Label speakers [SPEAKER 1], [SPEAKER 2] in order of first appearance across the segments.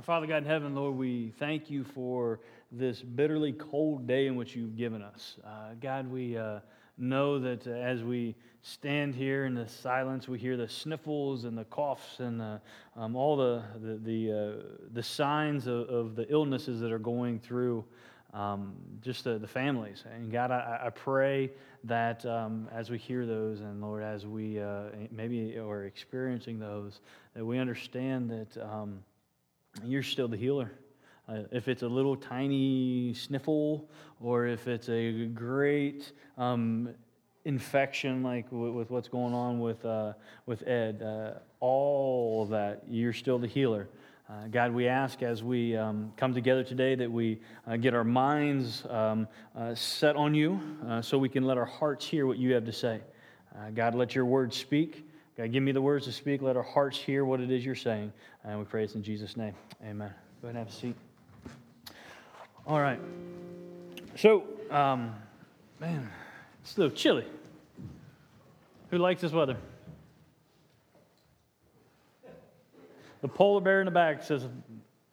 [SPEAKER 1] Our Father God in heaven, Lord, we thank you for this bitterly cold day in which you've given us. Uh, God, we uh, know that uh, as we stand here in the silence, we hear the sniffles and the coughs and the, um, all the, the, the, uh, the signs of, of, the illnesses that are going through um, just the, the families. And God, I, I pray that um, as we hear those, and Lord, as we uh, maybe are experiencing those, that we understand that um, you're still the healer. Uh, if it's a little tiny sniffle or if it's a great um, infection like with, with, what's going on with, uh, with Ed, uh, all that, you're still the healer. Uh, God, we ask as we um, come together today that we uh, get our minds um, uh, set on you so we can let our hearts hear what you have to say. God, let your word speak. God, give me the words to speak. Let our hearts hear what it is you're saying. And we pray this in Jesus' name. Amen. Go ahead and have a seat. All right. So, um, man, it's a little chilly. Who likes this weather? The polar bear in the back says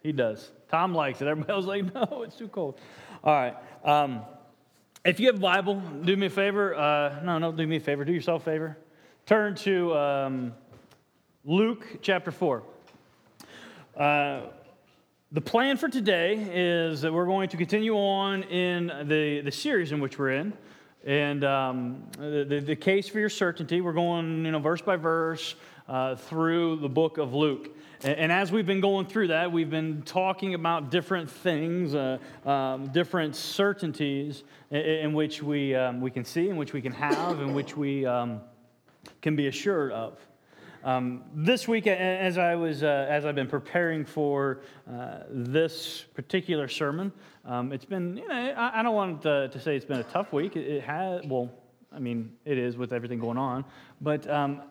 [SPEAKER 1] he does. Tom likes it. Everybody else like, no, it's too cold. All right. Um, if you have a Bible, do me a favor. Uh, no, no, do me a favor. Do yourself a favor. Turn to um, Luke chapter 4. Uh, the plan for today is that we're going to continue on in the, the series in which we're in. And um, the, the, case for your certainty, we're going you know, verse by verse uh, through the book of Luke. And, and, as we've been going through that, we've been talking about different things, uh, um, different certainties in, in which we, um, we can see, in which we can have, in which we um, can be assured of. Um, this week, as I was, uh, as I've been preparing for uh, this particular sermon, um, it's been, you know, I, I don't want to, to, say it's been a tough week. It, it, has, well, I mean, it is with everything going on, but um,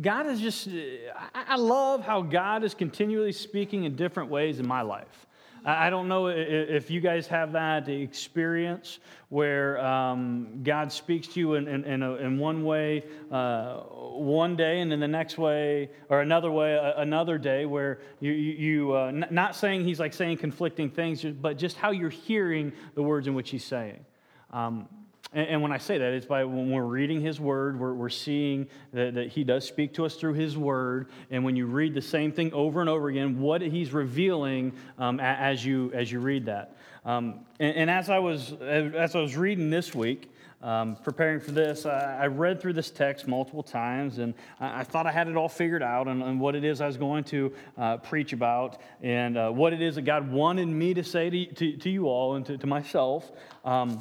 [SPEAKER 1] God is just, I, I love how God is continually speaking in different ways in my life. I don't know if you guys have that experience where um, God speaks to you in, in, in, a, in one way uh, one day, and in the next way, or another way, another day, where you, you uh, not saying He's like saying conflicting things, but just how you're hearing the words in which He's saying. Um, and, and when I say that, it's by when we're reading His Word, we're, we're seeing that, that He does speak to us through His Word. And when you read the same thing over and over again, what He's revealing um, as, you, as you read that. Um, and, and, as, I was, as I was reading this week, um, preparing for this, I, I, read through this text multiple times, and I, I thought I had it all figured out and, and what it is I was going to uh, preach about, and uh, what it is that God wanted me to say to, to, to you all and to, to myself. Um,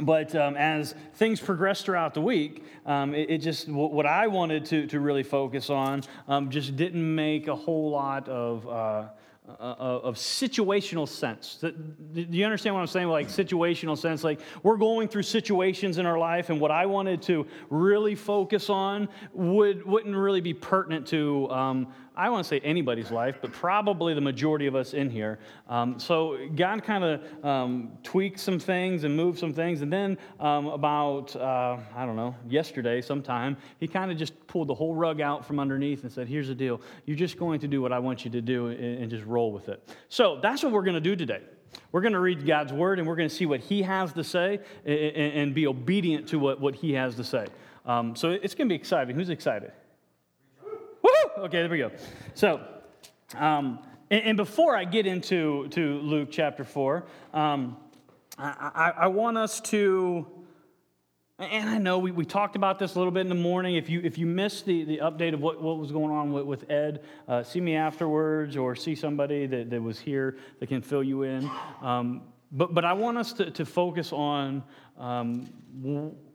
[SPEAKER 1] but um, as things progressed throughout the week, um, it, it, just what I wanted to, to really focus on um, just didn't make a whole lot of. Uh, uh, of situational sense. Do you understand what I'm saying? Like situational sense, like we're going through situations in our life, and what I wanted to really focus on would wouldn't really be pertinent to um, I want to say anybody's life, but probably the majority of us in here. Um, so God kind of um, tweaked some things and moved some things, and then um, about uh, I don't know yesterday sometime he kind of just pulled the whole rug out from underneath and said, "Here's the deal. You're just going to do what I want you to do and, and just roll with it." So that's what we're going to do today. We're going to read God's word and we're going to see what He has to say and, and be obedient to what, what He has to say. Um, so it's going to be exciting. Who's excited? Okay, there we go. So, um, and, and, before I get into to Luke chapter 4, um, I, I, I, want us to, and I know we, we talked about this a little bit in the morning. If you, if you missed the, the update of what, what was going on with, with Ed, uh, see me afterwards or see somebody that, that was here that can fill you in. Um, but, but I want us to, to focus on um,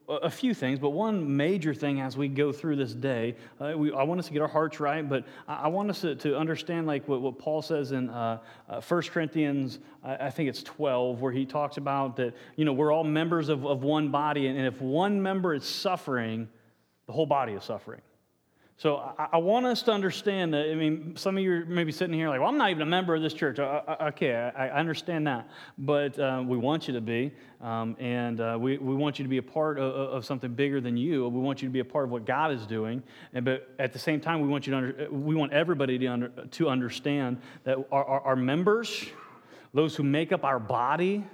[SPEAKER 1] a few things, but one major thing as we go through this day, uh, we, I want us to get our hearts right, but I, I want us to, to, understand like what, what, Paul says in uh, uh, 1 Corinthians, I, I, think it's 12, where he talks about that, you know, we're all members of, of one body, and if one member is suffering, the whole body is suffering. So I, I, want us to understand that. I mean, some of you are maybe sitting here like, well, I'm not even a member of this church. I, I, okay, I, understand that. But uh, we want you to be. Um, and uh, we, we want you to be a part of, of, something bigger than you. We want you to be a part of what God is doing. And, but at the same time, we want, you to under, we want everybody to, under, to understand that our, our, our members, those who make up our body,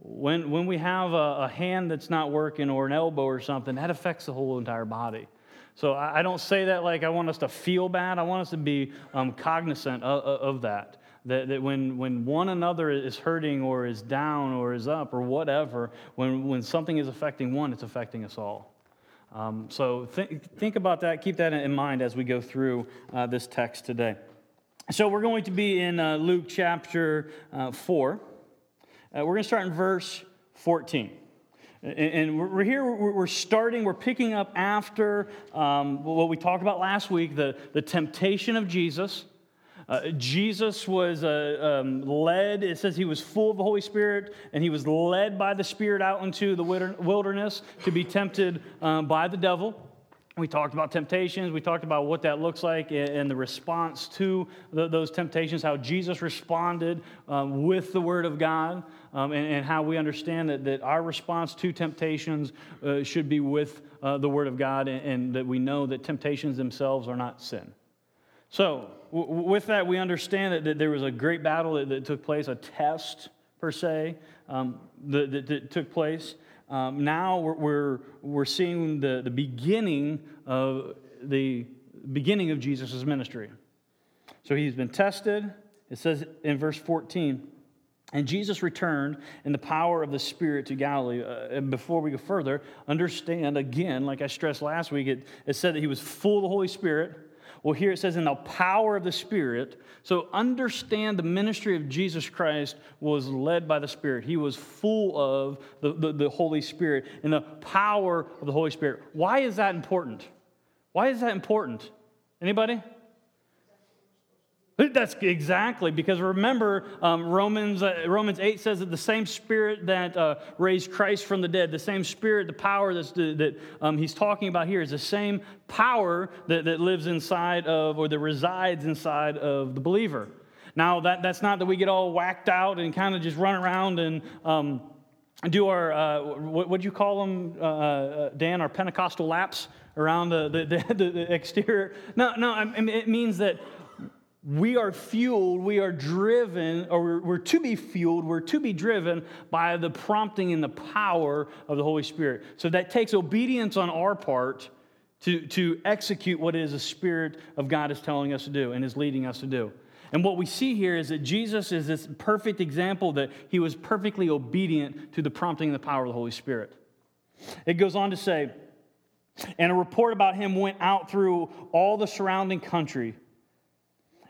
[SPEAKER 1] when, when we have a, a, hand that's not working or an elbow or something, that affects the whole entire body. So I, don't say that like I want us to feel bad. I want us to be um, cognizant of, of that. That, that when, when one another is hurting or is down or is up or whatever, when, when something is affecting one, it's affecting us all. Um, so th- think about that. Keep that in mind as we go through uh, this text today. So we're going to be in uh, Luke chapter uh, 4. Uh, we're going to start in verse 14. And we're here, we're starting, we're picking up after um, what we talked about last week the, the temptation of Jesus. Uh, Jesus was uh, um, led, it says he was full of the Holy Spirit, and he was led by the Spirit out into the wilderness to be tempted um, by the devil. We talked about temptations. We talked about what that looks like and the response to those temptations, how Jesus responded um, with the Word of God, um, and, and, how we understand that, that our response to temptations uh, should be with uh, the Word of God, and, and, that we know that temptations themselves are not sin. So, w- with that, we understand that, that, there was a great battle that, that took place, a test per se, um, that, that took place. Um, now we're, we're, we're, seeing the, the beginning of the beginning of Jesus' ministry. So he's been tested. It says in verse 14, and Jesus returned in the power of the Spirit to Galilee. Uh, and before we go further, understand again, like I stressed last week, it, it said that he was full of the Holy Spirit. Well, here it says in the power of the Spirit. So understand the ministry of Jesus Christ was led by the Spirit. He was full of the, the, the Holy Spirit and the power of the Holy Spirit. Why is that important? Why is that important? Anybody? That's exactly because remember um, Romans uh, Romans eight says that the same Spirit that uh, raised Christ from the dead, the same Spirit, the power that's, that um, he's talking about here is the same power that, that lives inside of or that resides inside of the believer. Now that, that's not that we get all whacked out and kind of just run around and um, do our uh, what would you call them, uh, uh, Dan? Our Pentecostal laps around the, the, the, the exterior. No, no, I mean, it means that we are fueled, we are driven, or we're, we're, to be fueled, we're to be driven by the prompting and the power of the Holy Spirit. So that takes obedience on our part to, to execute what it is the Spirit of God is telling us to do and is leading us to do. And what we see here is that Jesus is this perfect example that he was perfectly obedient to the prompting and the power of the Holy Spirit. It goes on to say, and a report about him went out through all the surrounding country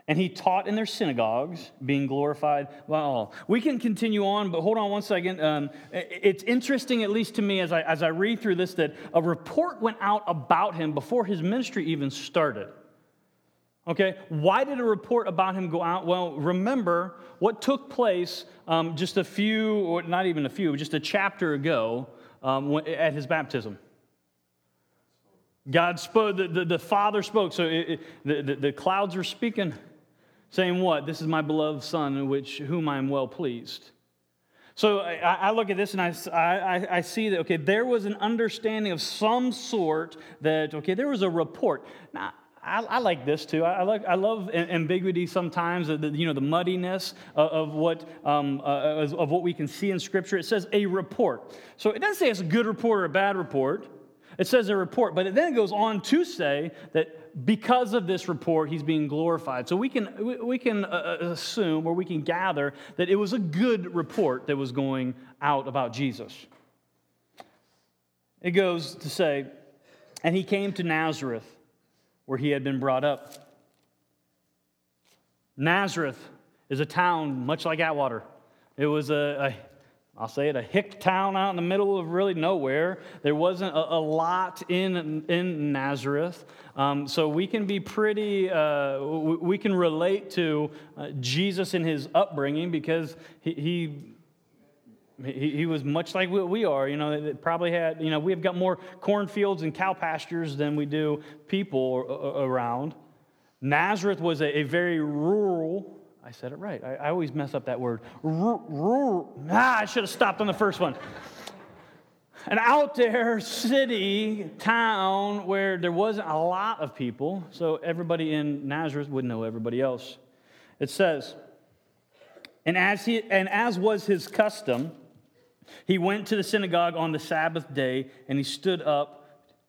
[SPEAKER 1] and he taught in their synagogues, being glorified by all. We can continue on, but hold on one second. Um, it's interesting, at least to me, as I, as I read through this, that a report went out about him before his ministry even started. Okay, why did a report about him go out? Well, remember what took place um, just a few, or not even a few, just a chapter ago um, at his baptism. God spoke, the, the, the Father spoke. So it, it, the, the, the clouds were speaking saying what? This is my beloved Son, in which whom I am well pleased. So I, I look at this and I, I, I, see that, okay, there was an understanding of some sort that, okay, there was a report. Now, I, I like this too. I, like, I love ambiguity sometimes, the, you know, the muddiness of, of what, um, uh, of what we can see in Scripture. It says a report. So it doesn't say it's a good report or a bad report. It says a report, but it then goes on to say that because of this report, he's being glorified. So we can, we can uh, uh, assume or we can gather that it was a good report that was going out about Jesus. It goes to say, and he came to Nazareth where he had been brought up. Nazareth is a town much like Atwater. It was a, a I'll say it, a hick town out in the middle of really nowhere. There wasn't a, a lot in, in Nazareth. Um, so we can be pretty, uh, we can relate to uh, Jesus in his upbringing because he, he He, was much like we are. You know, it probably had, you know, we've got more cornfields and cow pastures than we do people around. Nazareth was a, a very rural, I said it right. I, I always mess up that word. Ah, I should have stopped on the first one. An out there city, town where there wasn't a lot of people, so everybody in Nazareth would know everybody else. It says, and as, he, and as was his custom, he went to the synagogue on the Sabbath day and he stood up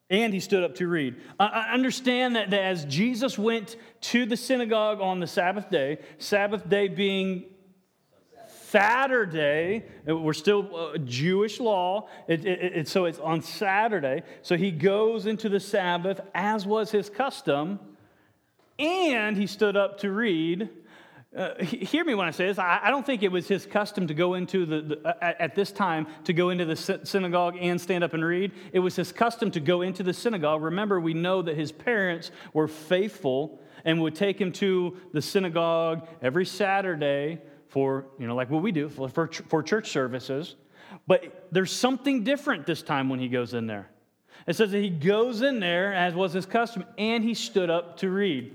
[SPEAKER 1] and he stood up to read. I understand that, as Jesus went to the synagogue on the Sabbath day, Sabbath day being Saturday, we're still uh, Jewish law, it, it, it, so it's on Saturday. So he goes into the Sabbath as was his custom, and he stood up to read. Uh, hear me when I say this. I, I, don't think it was his custom to go into the, the uh, at, at, this time to go into the synagogue and stand up and read. It was his custom to go into the synagogue. Remember, we know that his parents were faithful and would take him to the synagogue every Saturday for, you know, like what we do for, for, for church services. But there's something different this time when he goes in there. It says that he goes in there, as was his custom, and he stood up to read.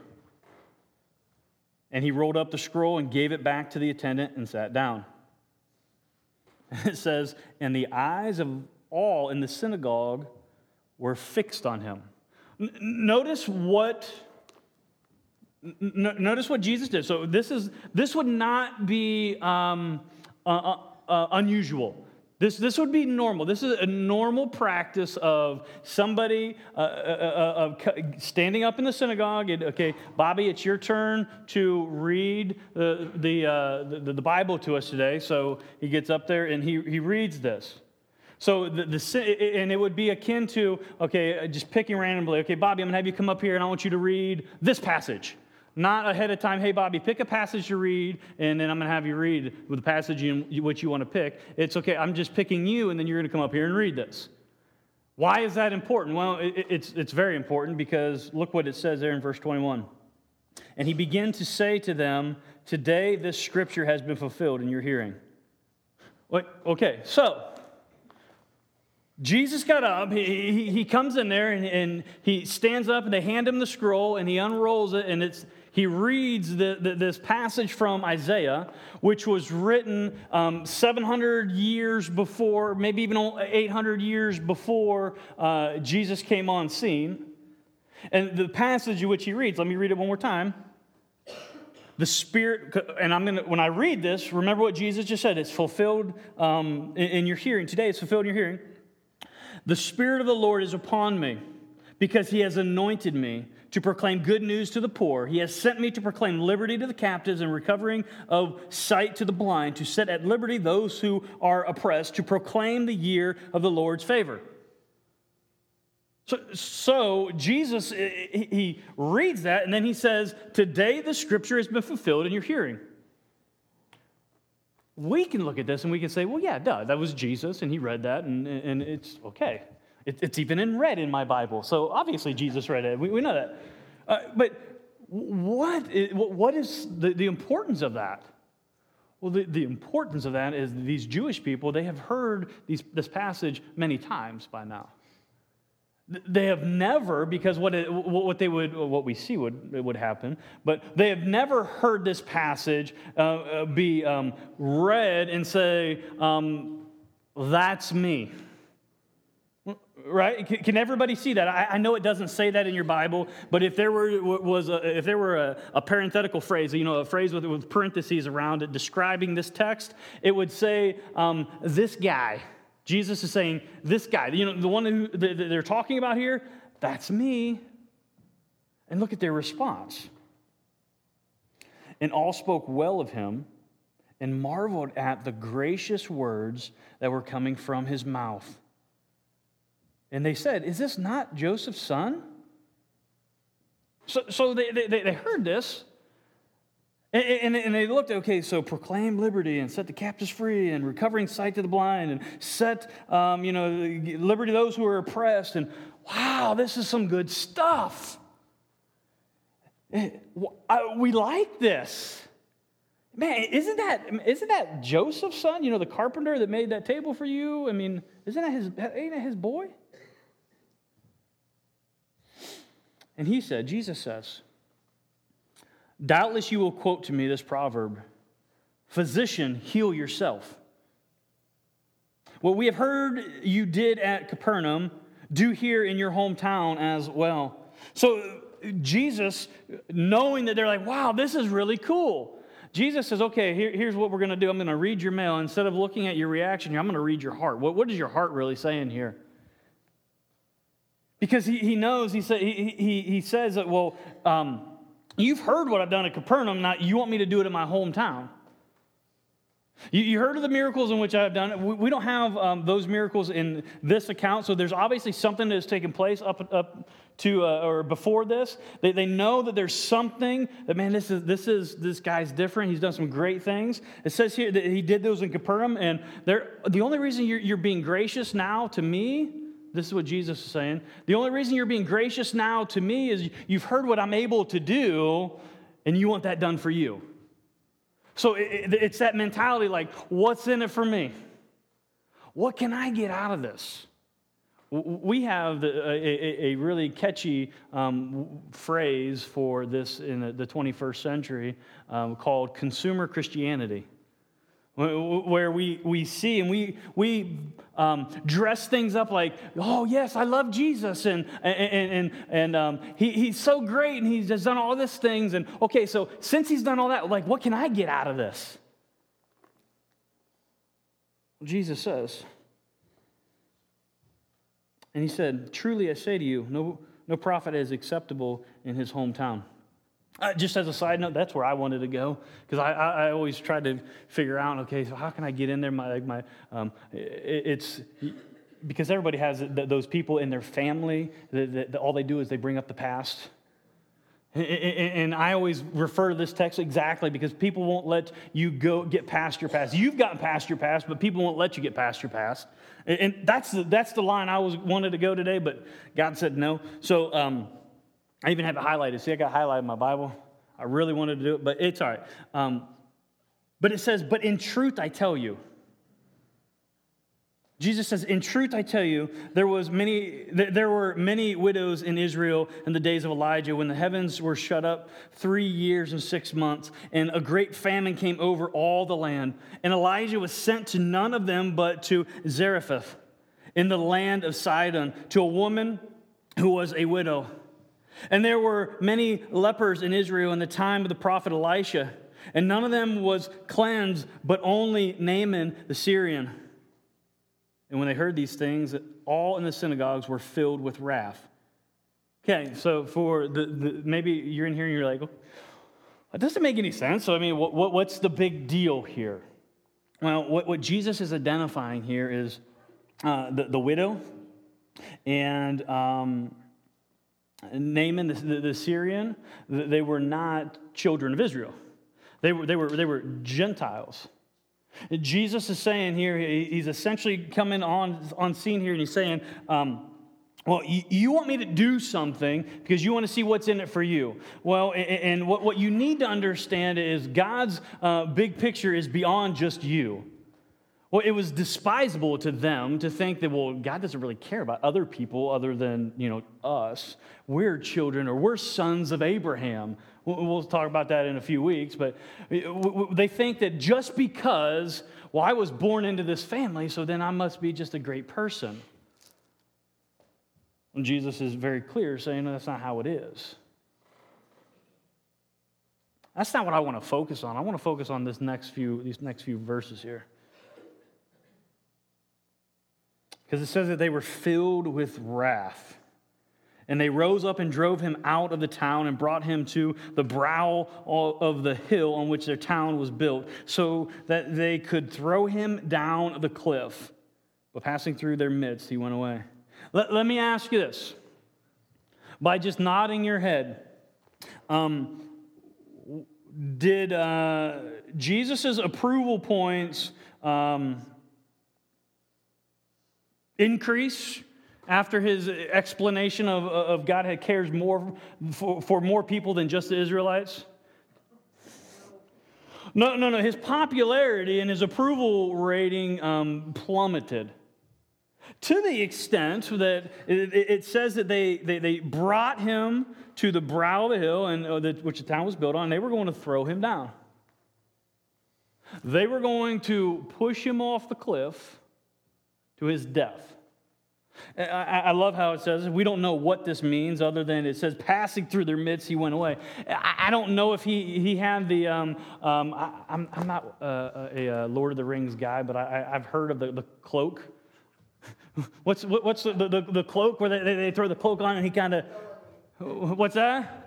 [SPEAKER 1] And he rolled up the scroll and gave it back to the attendant and sat down. It says, And the eyes of all in the synagogue were fixed on him. Notice what. Notice what Jesus did. So this is this would not be um, uh, uh, uh unusual. This, this would be normal. This is a normal practice of somebody uh, uh, uh, standing up in the synagogue and, okay, Bobby, it's your turn to read the, the, uh, the, the, Bible to us today. So he gets up there and he, he reads this. So the, the, and it would be akin to, okay, just picking randomly, okay, Bobby, I'm to have you come up here and I want you to read this passage. Not ahead of time, hey, Bobby, pick a passage to read, and then I'm going to have you read the passage in which you want to pick. It's okay, I'm just picking you, and then you're going to come up here and read this. Why is that important? Well, it, it's, it's very important because look what it says there in verse 21. And he began to say to them, Today this scripture has been fulfilled in your hearing. Okay, so Jesus got up, he, he, he comes in there and, and, he stands up and they hand him the scroll and he unrolls it and it's, he reads the, the, this passage from Isaiah, which was written um, 700 years before, maybe even 800 years before uh, Jesus came on scene. And the passage which he reads, let me read it one more time. The Spirit, and I'm gonna, when I read this, remember what Jesus just said. It's fulfilled um, in, in your hearing. Today, it's fulfilled in your hearing. The Spirit of the Lord is upon me because he has anointed me to proclaim good news to the poor. He has sent me to proclaim liberty to the captives and recovering of sight to the blind, to set at liberty those who are oppressed, to proclaim the year of the Lord's favor. So, so Jesus, he reads that and then he says, Today the scripture has been fulfilled in your hearing we can look at this and we can say, well, yeah, duh, that was Jesus, and he read that, and, and it's okay. It, it's even in red in my Bible. So obviously Jesus read it. We, we know that. Uh, but what is, what is the, the importance of that? Well, the, the importance of that is these Jewish people, they have heard these, this passage many times by now. They have never, because what, it, what they would, what we see would, would happen, but they have never heard this passage uh, uh, be um, read and say, um, "That's me." Right? Can everybody see that? I, know it doesn't say that in your Bible, but if there were was a, if there were a, a parenthetical phrase, you know, a phrase with, with parentheses around it describing this text, it would say, um, "This guy." Jesus is saying, This guy, you know, the one who they're talking about here, that's me. And look at their response. And all spoke well of him and marveled at the gracious words that were coming from his mouth. And they said, Is this not Joseph's son? So, so they, they, they heard this. And, and, and, they looked, okay, so proclaim liberty and set the captives free and recovering sight to the blind and set, um, you know, liberty to those who are oppressed. And wow, this is some good stuff. Eh, we like this. Man, isn't that, isn't that Joseph's son? You know, the carpenter that made that table for you? I mean, isn't that his, ain't that his boy? And he said, Jesus says, Doubtless you will quote to me this proverb Physician, heal yourself. What we have heard you did at Capernaum, do here in your hometown as well. So, Jesus, knowing that they're like, wow, this is really cool. Jesus says, okay, here, here's what we're going to do. I'm going to read your mail. Instead of looking at your reaction, I'm going to read your heart. What, what is your heart really saying here? Because he, he knows, he, say, he, he, he says that, well, um, you've heard what I've done at Capernaum, now you want me to do it in my hometown. You, you heard of the miracles in which I've done. We, we don't have um, those miracles in this account, so there's obviously something that has taken place up, up to uh, or before this. They, they know that there's something that man, this is this is this guy's different. He's done some great things. It says here that he did those in Capernaum, and the only reason you're, you're being gracious now to me. This is what Jesus is saying. The only reason you're being gracious now to me is you've heard what I'm able to do, and you want that done for you. So it's that mentality like, what's in it for me? What can I get out of this? We have a, really catchy um, phrase for this in the 21st century um, called consumer Christianity where we, we see and we, we um, dress things up like, oh, yes, I love Jesus, and, and, and, and um, he, he's so great, and he's just done all these things. And okay, so since he's done all that, like, what can I get out of this? Jesus says, and he said, Truly I say to you, no, no prophet is acceptable in his hometown. Uh, just as a side note, that's where I wanted to go because I, I, I, always tried to figure out, okay, so how can I get in there? My, my, um, it, it's because everybody has those people in their family that, that, that all they do is they bring up the past. And I always refer to this text exactly because people won't let you go get past your past. You've gotten past your past, but people won't let you get past your past. And that's the, that's the line I was wanted to go today, but God said no. So um, I even have it highlighted. See, I got highlighted in my Bible. I really wanted to do it, but it's all right. Um, but it says, But in truth I tell you. Jesus says, In truth I tell you, there, was many, there were many widows in Israel in the days of Elijah when the heavens were shut up three years and six months, and a great famine came over all the land. And Elijah was sent to none of them but to Zarephath in the land of Sidon, to a woman who was a widow. And there were many lepers in Israel in the time of the prophet Elisha, and none of them was cleansed, but only Naaman the Syrian. And when they heard these things, all in the synagogues were filled with wrath. Okay, so for the, the maybe you're in here and you're like, it doesn't make any sense. So, I mean, what, what, what's the big deal here? Well, what, what Jesus is identifying here is uh, the, the widow and um, Naaman, the, the, the, Syrian, they were not children of Israel. They were, they were, they were Gentiles. Jesus is saying here, he's essentially coming on, on scene here, and he's saying, um, well, you, you, want me to do something because you want to see what's in it for you. Well, and what, what you need to understand is God's uh, big picture is beyond just you. Well, it was despisable to them to think that, well, God doesn't really care about other people other than, you know, us. We're children or we're sons of Abraham. We'll talk about that in a few weeks, but uh, they think that just because, well, I was born into this family, so then I must be just a great person. And Jesus is very clear saying that's not how it is. That's not what I want to focus on. I want to focus on this next few, these next few verses here. Because it says that they were filled with wrath. And they rose up and drove him out of the town and brought him to the brow of the hill on which their town was built, so that they could throw him down the cliff. But passing through their midst, he went away. Let, let me ask you this by just nodding your head, um, did uh, Jesus' approval points um, increase after his explanation of, of God had cares more for, for more people than just the Israelites? No, no, no. His popularity and his approval rating um, plummeted to the extent that it, it says that they, they, they, brought him to the brow of the hill and, uh, the, which the town was built on, they were going to throw him down. They were going to push him off the cliff to his death. I, love how it says, we don't know what this means other than it says, passing through their midst, he went away. I, don't know if he, he had the, um, um, I, am I'm, I'm not uh, a, a, Lord of the Rings guy, but I, I've heard of the, the cloak. what's, what's the, the, the cloak where they, they throw the cloak on and he kind of, what's that?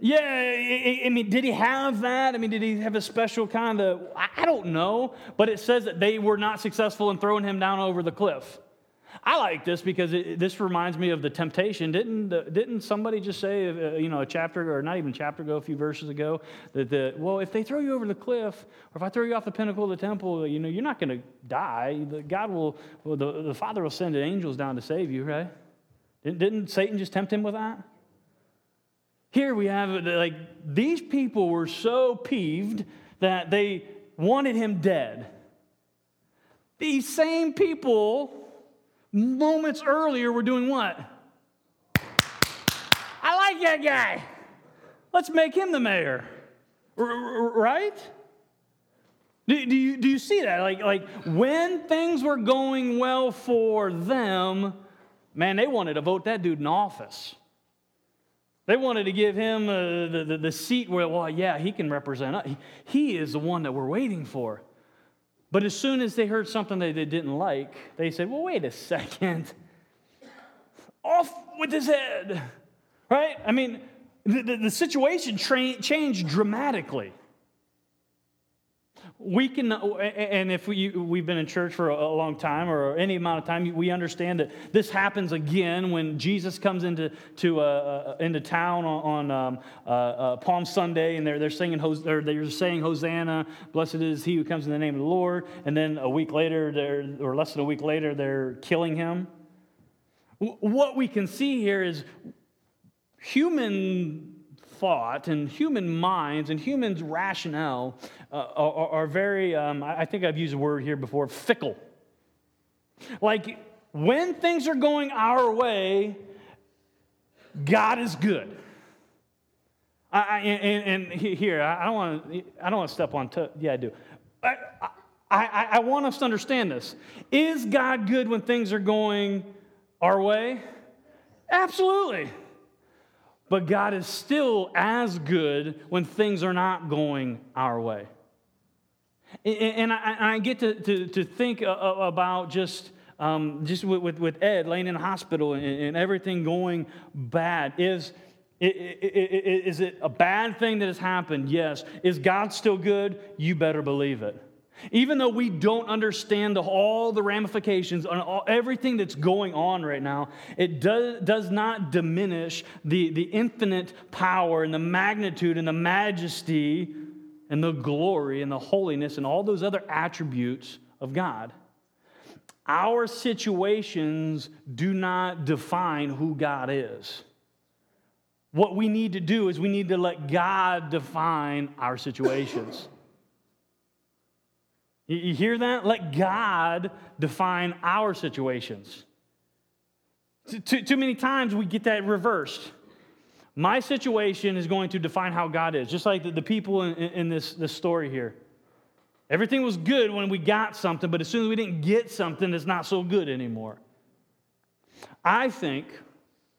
[SPEAKER 1] Yeah, I mean, did he have that? I mean, did he have a special kind of, I don't know, but it says that they were not successful in throwing him down over the cliff. I like this because it, this reminds me of the temptation. Didn't, didn't somebody just say, uh, you know, a chapter, or not even a chapter ago, a few verses ago, that, the, well, if they throw you over the cliff, or if I throw you off the pinnacle of the temple, you know, you're not going to die. God will, well, the, the Father will send angels down to save you, right? Didn't, didn't Satan just tempt him with that? Here we have, like, these people were so peeved that they wanted him dead. These same people moments earlier were doing what? I like that guy. Let's make him the mayor. Right? Do, do, you, do you see that? Like, like when things were going well for them, man, they wanted to vote that dude in office. They wanted to give him uh, the, the, the, seat where, well, yeah, he can represent us. He, is the one that we're waiting for. But as soon as they heard something that they didn't like, they said, well, wait a second. Off with his head. Right? I mean, the, the, the situation tra- changed dramatically we can, and if we, we've been in church for a long time or any amount of time, we understand that this happens again when Jesus comes into, to, uh, uh into town on, um, uh, uh, Palm Sunday and they're, they're, singing, they're saying, Hosanna, blessed is he who comes in the name of the Lord. And then a week later, or less than a week later, they're killing him. What we can see here is human thought and human minds and humans' rationale uh, are, are, very, um, I think I've used a word here before, fickle. Like when things are going our way, God is good. I, I, and, and, here, I don't want to. I don't want to step on. yeah, I do. I, I, I want us to understand this. Is God good when things are going our way? Absolutely. But God is still as good when things are not going our way. And I, get to, to, to think about just, um, just with, with Ed laying in the hospital and, everything going bad. Is, is it a bad thing that has happened? Yes. Is God still good? You better believe it. Even though we don't understand all the ramifications and all, everything that's going on right now, it does, does not diminish the, the infinite power and the magnitude and the majesty and the glory and the holiness and all those other attributes of God. Our situations do not define who God is. What we need to do is we need to let God define our situations. You hear that? Let God define our situations. Too, too many times we get that reversed. My situation is going to define how God is, just like the, the people in, in this, this story here. Everything was good when we got something, but as soon as we didn't get something, it's not so good anymore. I think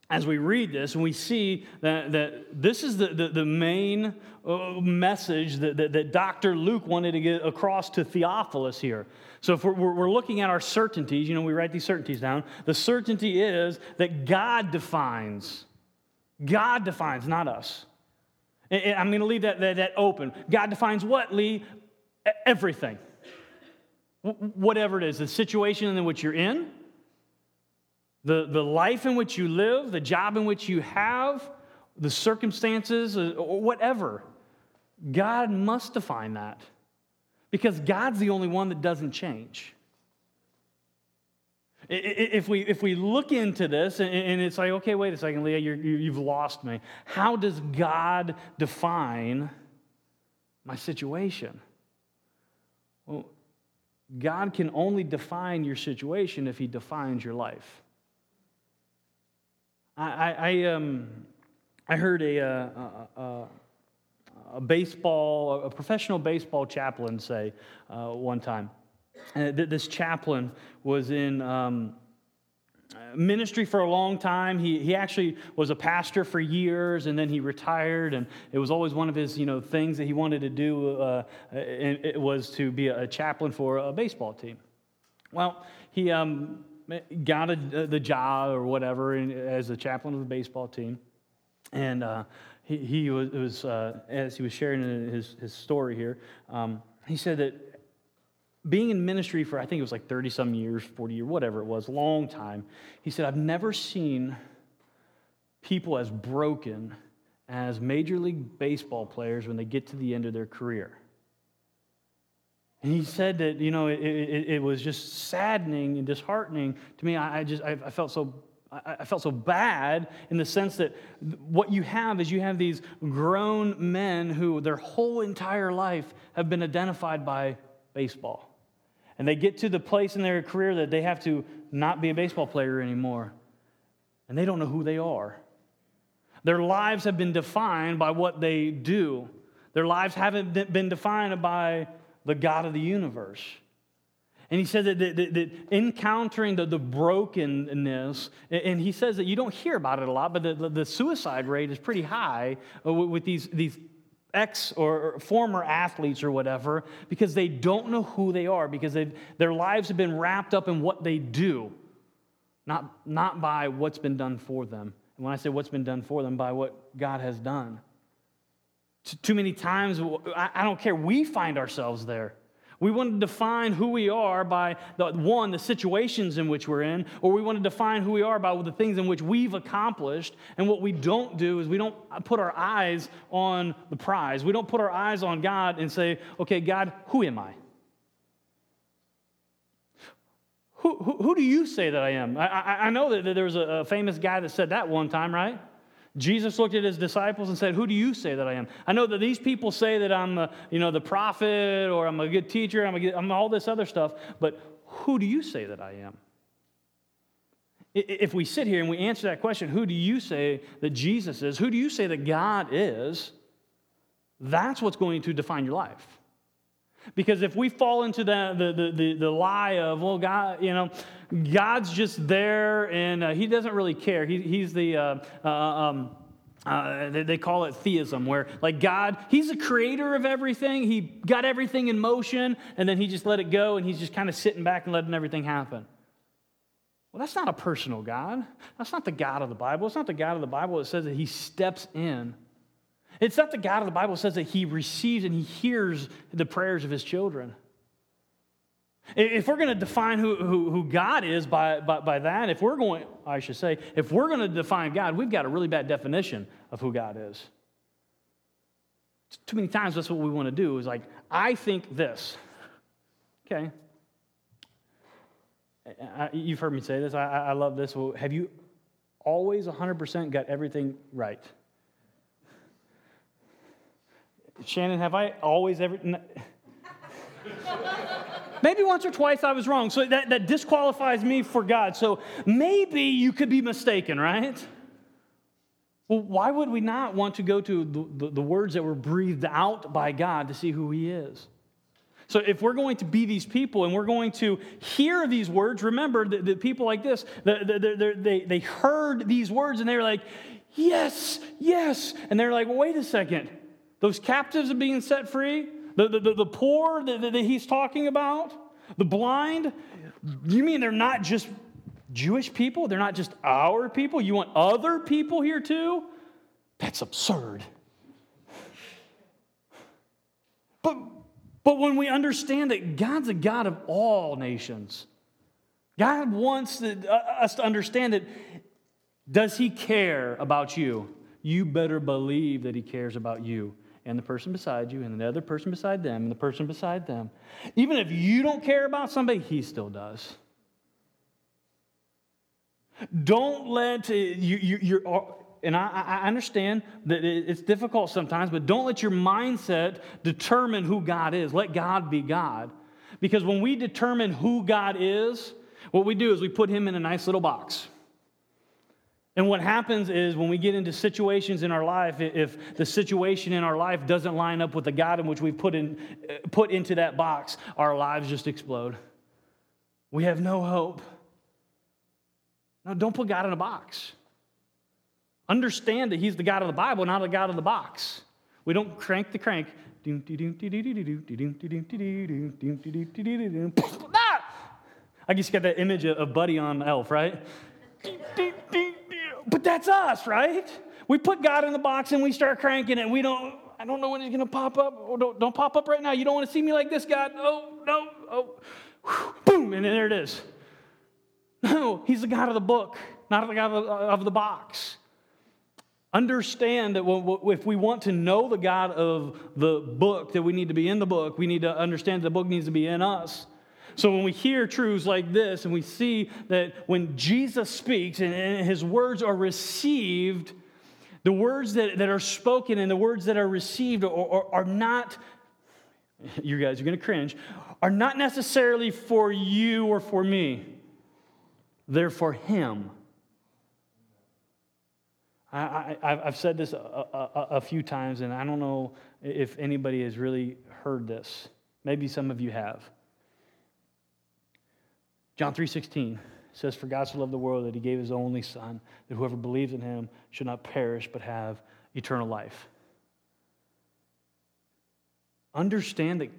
[SPEAKER 1] as we read this and we see that, that this is the, the, the main message that, that, that, Dr. Luke wanted to get across to Theophilus here. So, if we're, we're looking at our certainties, you know, we write these certainties down. The certainty is that God defines. God defines, not us. I'm going to leave that, that, that open. God defines what, Lee? Everything. Whatever it is, the situation in which you're in, the, the life in which you live, the job in which you have, the circumstances, uh, or whatever. God must define that because God's the only one that doesn't change. If we, if we look into this and it's like, okay, wait a second, Leah, you have lost me. How does God define my situation? Well, God can only define your situation if He defines your life. I, I, um, I heard a, uh, a, a, a, baseball, a professional baseball chaplain say uh, one time. Uh, this chaplain was in um, ministry for a long time. He, he actually was a pastor for years, and then he retired. And it was always one of his you know things that he wanted to do. Uh, it was to be a chaplain for a baseball team. Well, he um, got a, the job or whatever as a chaplain of the baseball team. And uh, he, he, was, was uh, as he was sharing his, his story here, um, he said that being in ministry for, I think it was like 30 some years, 40 years, whatever it was, long time, he said, I've never seen people as broken as Major League Baseball players when they get to the end of their career. And he said that, you know, it, it, it was just saddening and disheartening to me. I, I just, I, I felt so I felt so bad in the sense that what you have is you have these grown men who their whole entire life have been identified by baseball. And they get to the place in their career that they have to not be a baseball player anymore. And they don't know who they are. Their lives have been defined by what they do, their lives haven't been defined by the God of the universe. And he said that, that, that, encountering the, the brokenness, and he says that you don't hear about it a lot, but the, the suicide rate is pretty high uh, with these, these ex or former athletes or whatever because they don't know who they are, because their lives have been wrapped up in what they do, not, not by what's been done for them. And when I say what's been done for them, by what God has done. Too many times, I don't care, we find ourselves there. We want to define who we are by the one, the situations in which we're in, or we want to define who we are by the things in which we've accomplished. And what we don't do is we don't put our eyes on the prize. We don't put our eyes on God and say, okay, God, who am I? Who, who, who do you say that I am? I, I, I know that there was a, a famous guy that said that one time, right? Jesus looked at his disciples and said, Who do you say that I am? I know that these people say that I'm a, you know, the prophet or I'm a good teacher, I'm, a good, I'm all this other stuff, but who do you say that I am? If we sit here and we answer that question, who do you say that Jesus is? Who do you say that God is? That's what's going to define your life. Because if we fall into the, the, the, the, lie of, well, God, you know, God's just there and uh, he doesn't really care. He, he's the, uh, uh, um, uh, they, call it deism, where like God, he's the creator of everything. He got everything in motion and then he just let it go and he's just kind of sitting back and letting everything happen. Well, that's not a personal God. That's not the God of the Bible. It's not the God of the Bible that says that he steps in it's not the God of the Bible says that he receives and he hears the prayers of his children. If we're going to define who, who, who God is by, by, by, that, if we're going, I should say, if we're going to define God, we've got a really bad definition of who God is. Too many times that's what we want to do is like, I think this. Okay. I, you've heard me say this. I, I love this. Well, have you always 100% got everything right? Shannon, have I always ever. maybe once or twice I was wrong. So that, that disqualifies me for God. So maybe you could be mistaken, right? Well, why would we not want to go to the, the, the words that were breathed out by God to see who He is? So, if we're going to be these people and we're going to hear these words, remember that, that people like this, the, they, they heard these words and they were like, yes, yes. And they're like, well, wait a second. Those captives are being set free? The, the, the, poor that, that he's talking about? The blind? You mean they're not just Jewish people? They're not just our people? You want other people here too? That's absurd. But but when we understand that God's a God of all nations, God wants uh, us to understand that does He care about you? You better believe that He cares about you and the person beside you and the other person beside them and the person beside them. Even if you don't care about somebody, He still does. Don't let uh, you, you, your and I, I, understand that it's difficult sometimes, but don't let your mindset determine who God is. Let God be God. Because when we determine who God is, what we do is we put him in a nice little box. And what happens is when we get into situations in our life, if the situation in our life doesn't line up with the God in which we've put, in, put into that box, our lives just explode. We have no hope. No, don't put God in a box. Understand that He's the God of the Bible, not the God of the box. We don't crank the crank. I guess you got that image of Buddy on Elf, right? But that's us, right? We put God in the box and we start cranking it. We don't, I don't know when he's going to pop up. Oh, don't, don't pop up right now. You don't want to see me like this, God. Oh, no. Oh, boom. And there it is. No, he's the God of the book, not the God of the, of the box. Understand that if we want to know the God of the book, that we need to be in the book, we need to understand that the book needs to be in us. So when we hear truths like this and we see that when Jesus speaks and his words are received, the words that, that are spoken and the words that are received are, are, are not, you guys are going to cringe, are not necessarily for you or for me. They're for him. I, have said this a, a, a, few times, and I don't know if anybody has really heard this. Maybe some of you have. John 3.16 says, For God so loved the world that he gave his only Son, that whoever believes in him should not perish but have eternal life. Understand that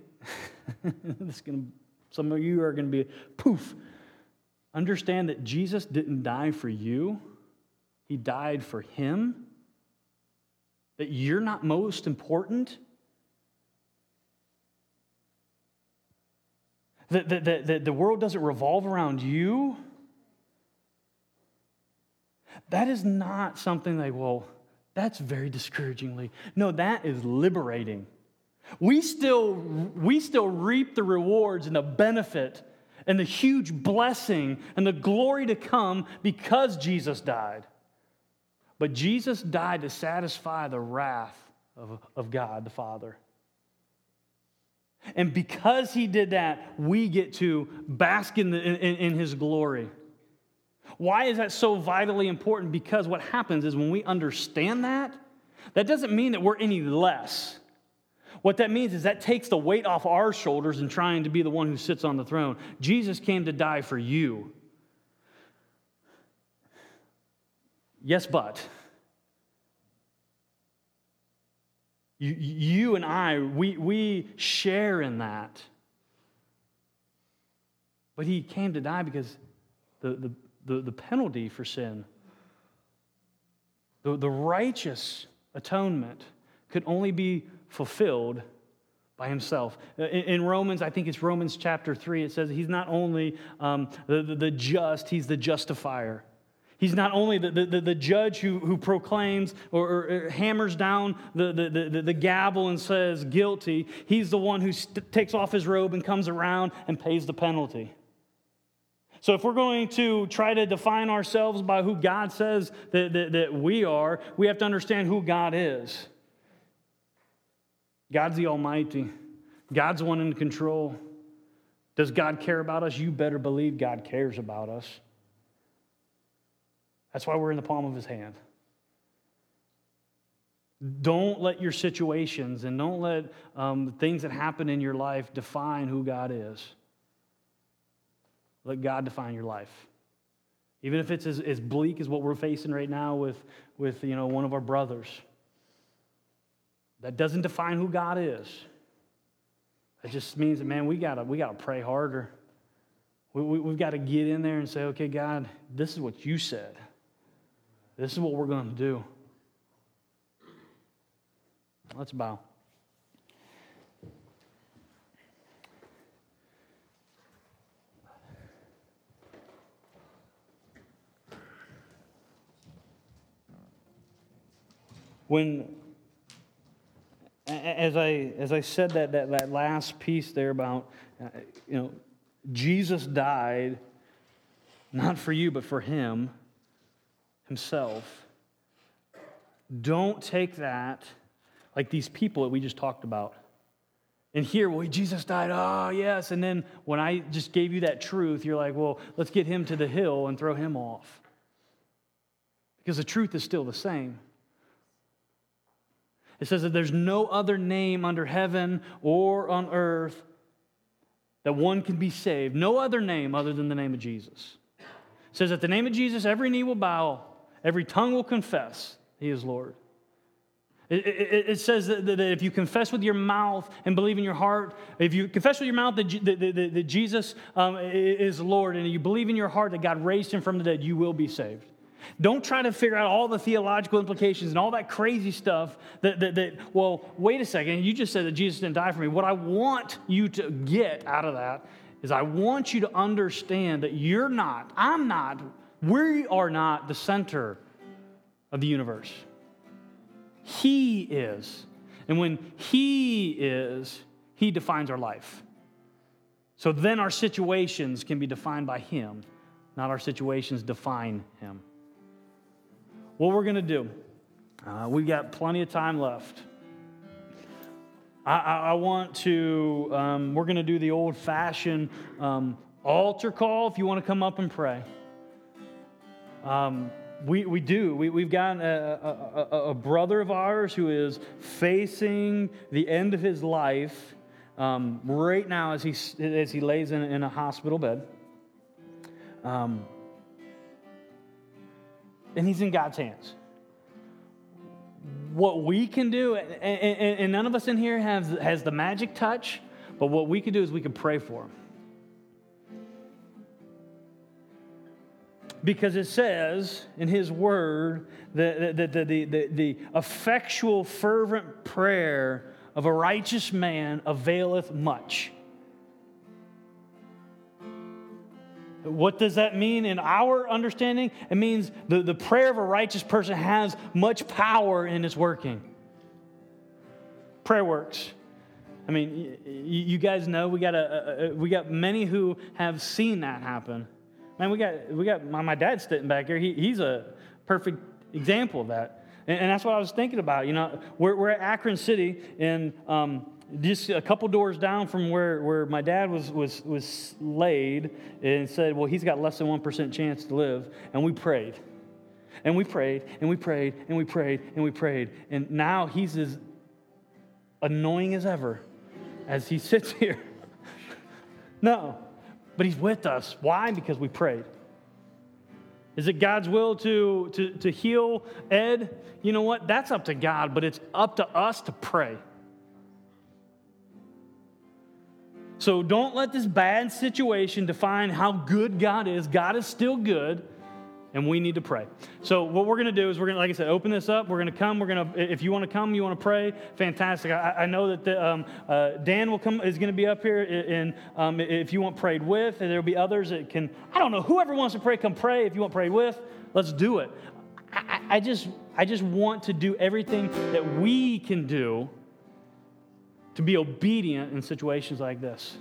[SPEAKER 1] this gonna, some of you are going to be poof. Understand that Jesus didn't die for you he died for him? That you're not most important? That, that, that the world doesn't revolve around you? That is not something like, well, that's very discouragingly. No, that is liberating. We still, we still reap the rewards and the benefit and the huge blessing and the glory to come because Jesus died. But Jesus died to satisfy the wrath of, of God the Father. And because he did that, we get to bask in, the, in, in, his glory. Why is that so vitally important? Because what happens is when we understand that, that doesn't mean that we're any less. What that means is that takes the weight off our shoulders in trying to be the one who sits on the throne. Jesus came to die for you. Yes, but. You, you and I, we, we share in that. But he came to die because the, the, the, the penalty for sin, the, the righteous atonement, could only be fulfilled by himself. In, Romans, I think it's Romans chapter 3, it says he's not only um, the, the, the just, he's the justifier. He's not only the, the, the judge who, who proclaims or, or, hammers down the, the, the, the, gavel and says guilty, he's the one who st- takes off his robe and comes around and pays the penalty. So, if we're going to try to define ourselves by who God says that, that, that we are, we have to understand who God is. God's the Almighty, God's one in control. Does God care about us? You better believe God cares about us. That's why we're in the palm of his hand. Don't let your situations and don't let um, things that happen in your life define who God is. Let God define your life. Even if it's as, as bleak as what we're facing right now with, with you know, one of our brothers. That doesn't define who God is. It just means that, man, we got we gotta pray harder. We, we, we've got to get in there and say, okay, God, this is what you said. This is what we're going to do. Let's bow. When, as I, as I said that, that, that last piece there about, uh, you know, Jesus died not for you, but for him, himself. Don't take that like these people that we just talked about. And here, well, Jesus died, oh, yes. And then when I just gave you that truth, you're like, well, let's get him to the hill and throw him off. Because the truth is still the same. It says that there's no other name under heaven or on earth that one can be saved. No other name other than the name of Jesus. It says, at the name of Jesus, every knee will bow, every tongue will confess he is Lord. It, it, it says that, that, if you confess with your mouth and believe in your heart, if you confess with your mouth that, that, that, Jesus um, is Lord and you believe in your heart that God raised him from the dead, you will be saved. Don't try to figure out all the theological implications and all that crazy stuff that, that, that, well, wait a second, you just said that Jesus didn't die for me. What I want you to get out of that is I want you to understand that you're not, I'm not, we are not the center of the universe. He is. And when He is, He defines our life. So then our situations can be defined by Him, not our situations define Him. What we're going to do, uh, we've got plenty of time left. I, I, I want to, um, we're going to do the old fashioned um, altar call if you want to come up and pray. Um, we, we do. We, we've got a, a, a, brother of ours who is facing the end of his life um, right now as he, as he lays in, in a hospital bed. Um, and he's in God's hands. What we can do, and, and, and none of us in here has, has the magic touch, but what we can do is we can pray for him. Because it says in his word that the, the, the, the, the effectual, fervent prayer of a righteous man availeth much. What does that mean in our understanding? It means the, the prayer of a righteous person has much power in its working. Prayer works. I mean, you guys know we got, a, a, we got many who have seen that happen. Man, we got, we got my, my dad sitting back here. He, he's a perfect example of that. And, and, that's what I was thinking about. You know, we're, we're at Akron City, and um, just a couple doors down from where, where my dad was, was, was laid, and said, Well, he's got less than 1% chance to live. And we prayed. And we prayed, and we prayed, and we prayed, and we prayed. And now he's as annoying as ever as he sits here. no, but He's with us. Why? Because we prayed. Is it God's will to, to, to heal Ed? You know what? That's up to God, but it's up to us to pray. So don't let this bad situation define how good God is. God is still good and we need to pray. So what we're going to do is we're going to, like I said, open this up. We're going to come. We're going to, if you want to come, you want to pray, fantastic. I, I know that the, um, uh, Dan will come, is going to be up here, and um, if you want prayed with, and there'll be others that can. I don't know. Whoever wants to pray, come pray. If you want prayed with, let's do it. I, I just, I just want to do everything that we can do to be obedient in situations like this.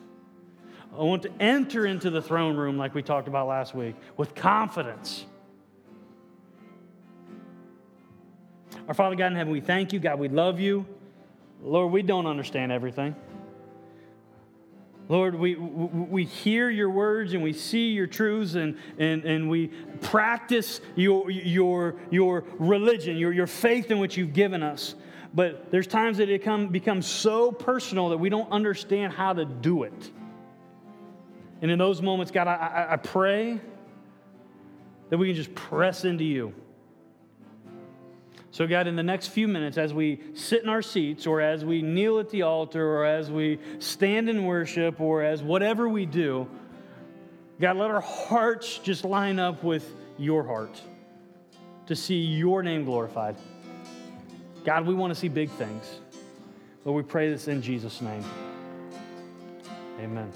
[SPEAKER 1] I want to enter into the throne room, like we talked about last week, with confidence Our Father God in heaven, we thank you. God, we love you. Lord, we don't understand everything. Lord, we, we hear your words and we see your truths and, and, and we practice your, your, your religion, your, your faith in which you've given us. but there's times that it come, becomes so personal that we don't understand how to do it. And in those moments, God, I, I, I pray that we can just press into you. So, God, in the next few minutes, as we sit in our seats, or as we kneel at the altar, or as we stand in worship, or as whatever we do, God, let our hearts just line up with your heart to see your name glorified. God, we want to see big things. But we pray this in Jesus' name. Amen.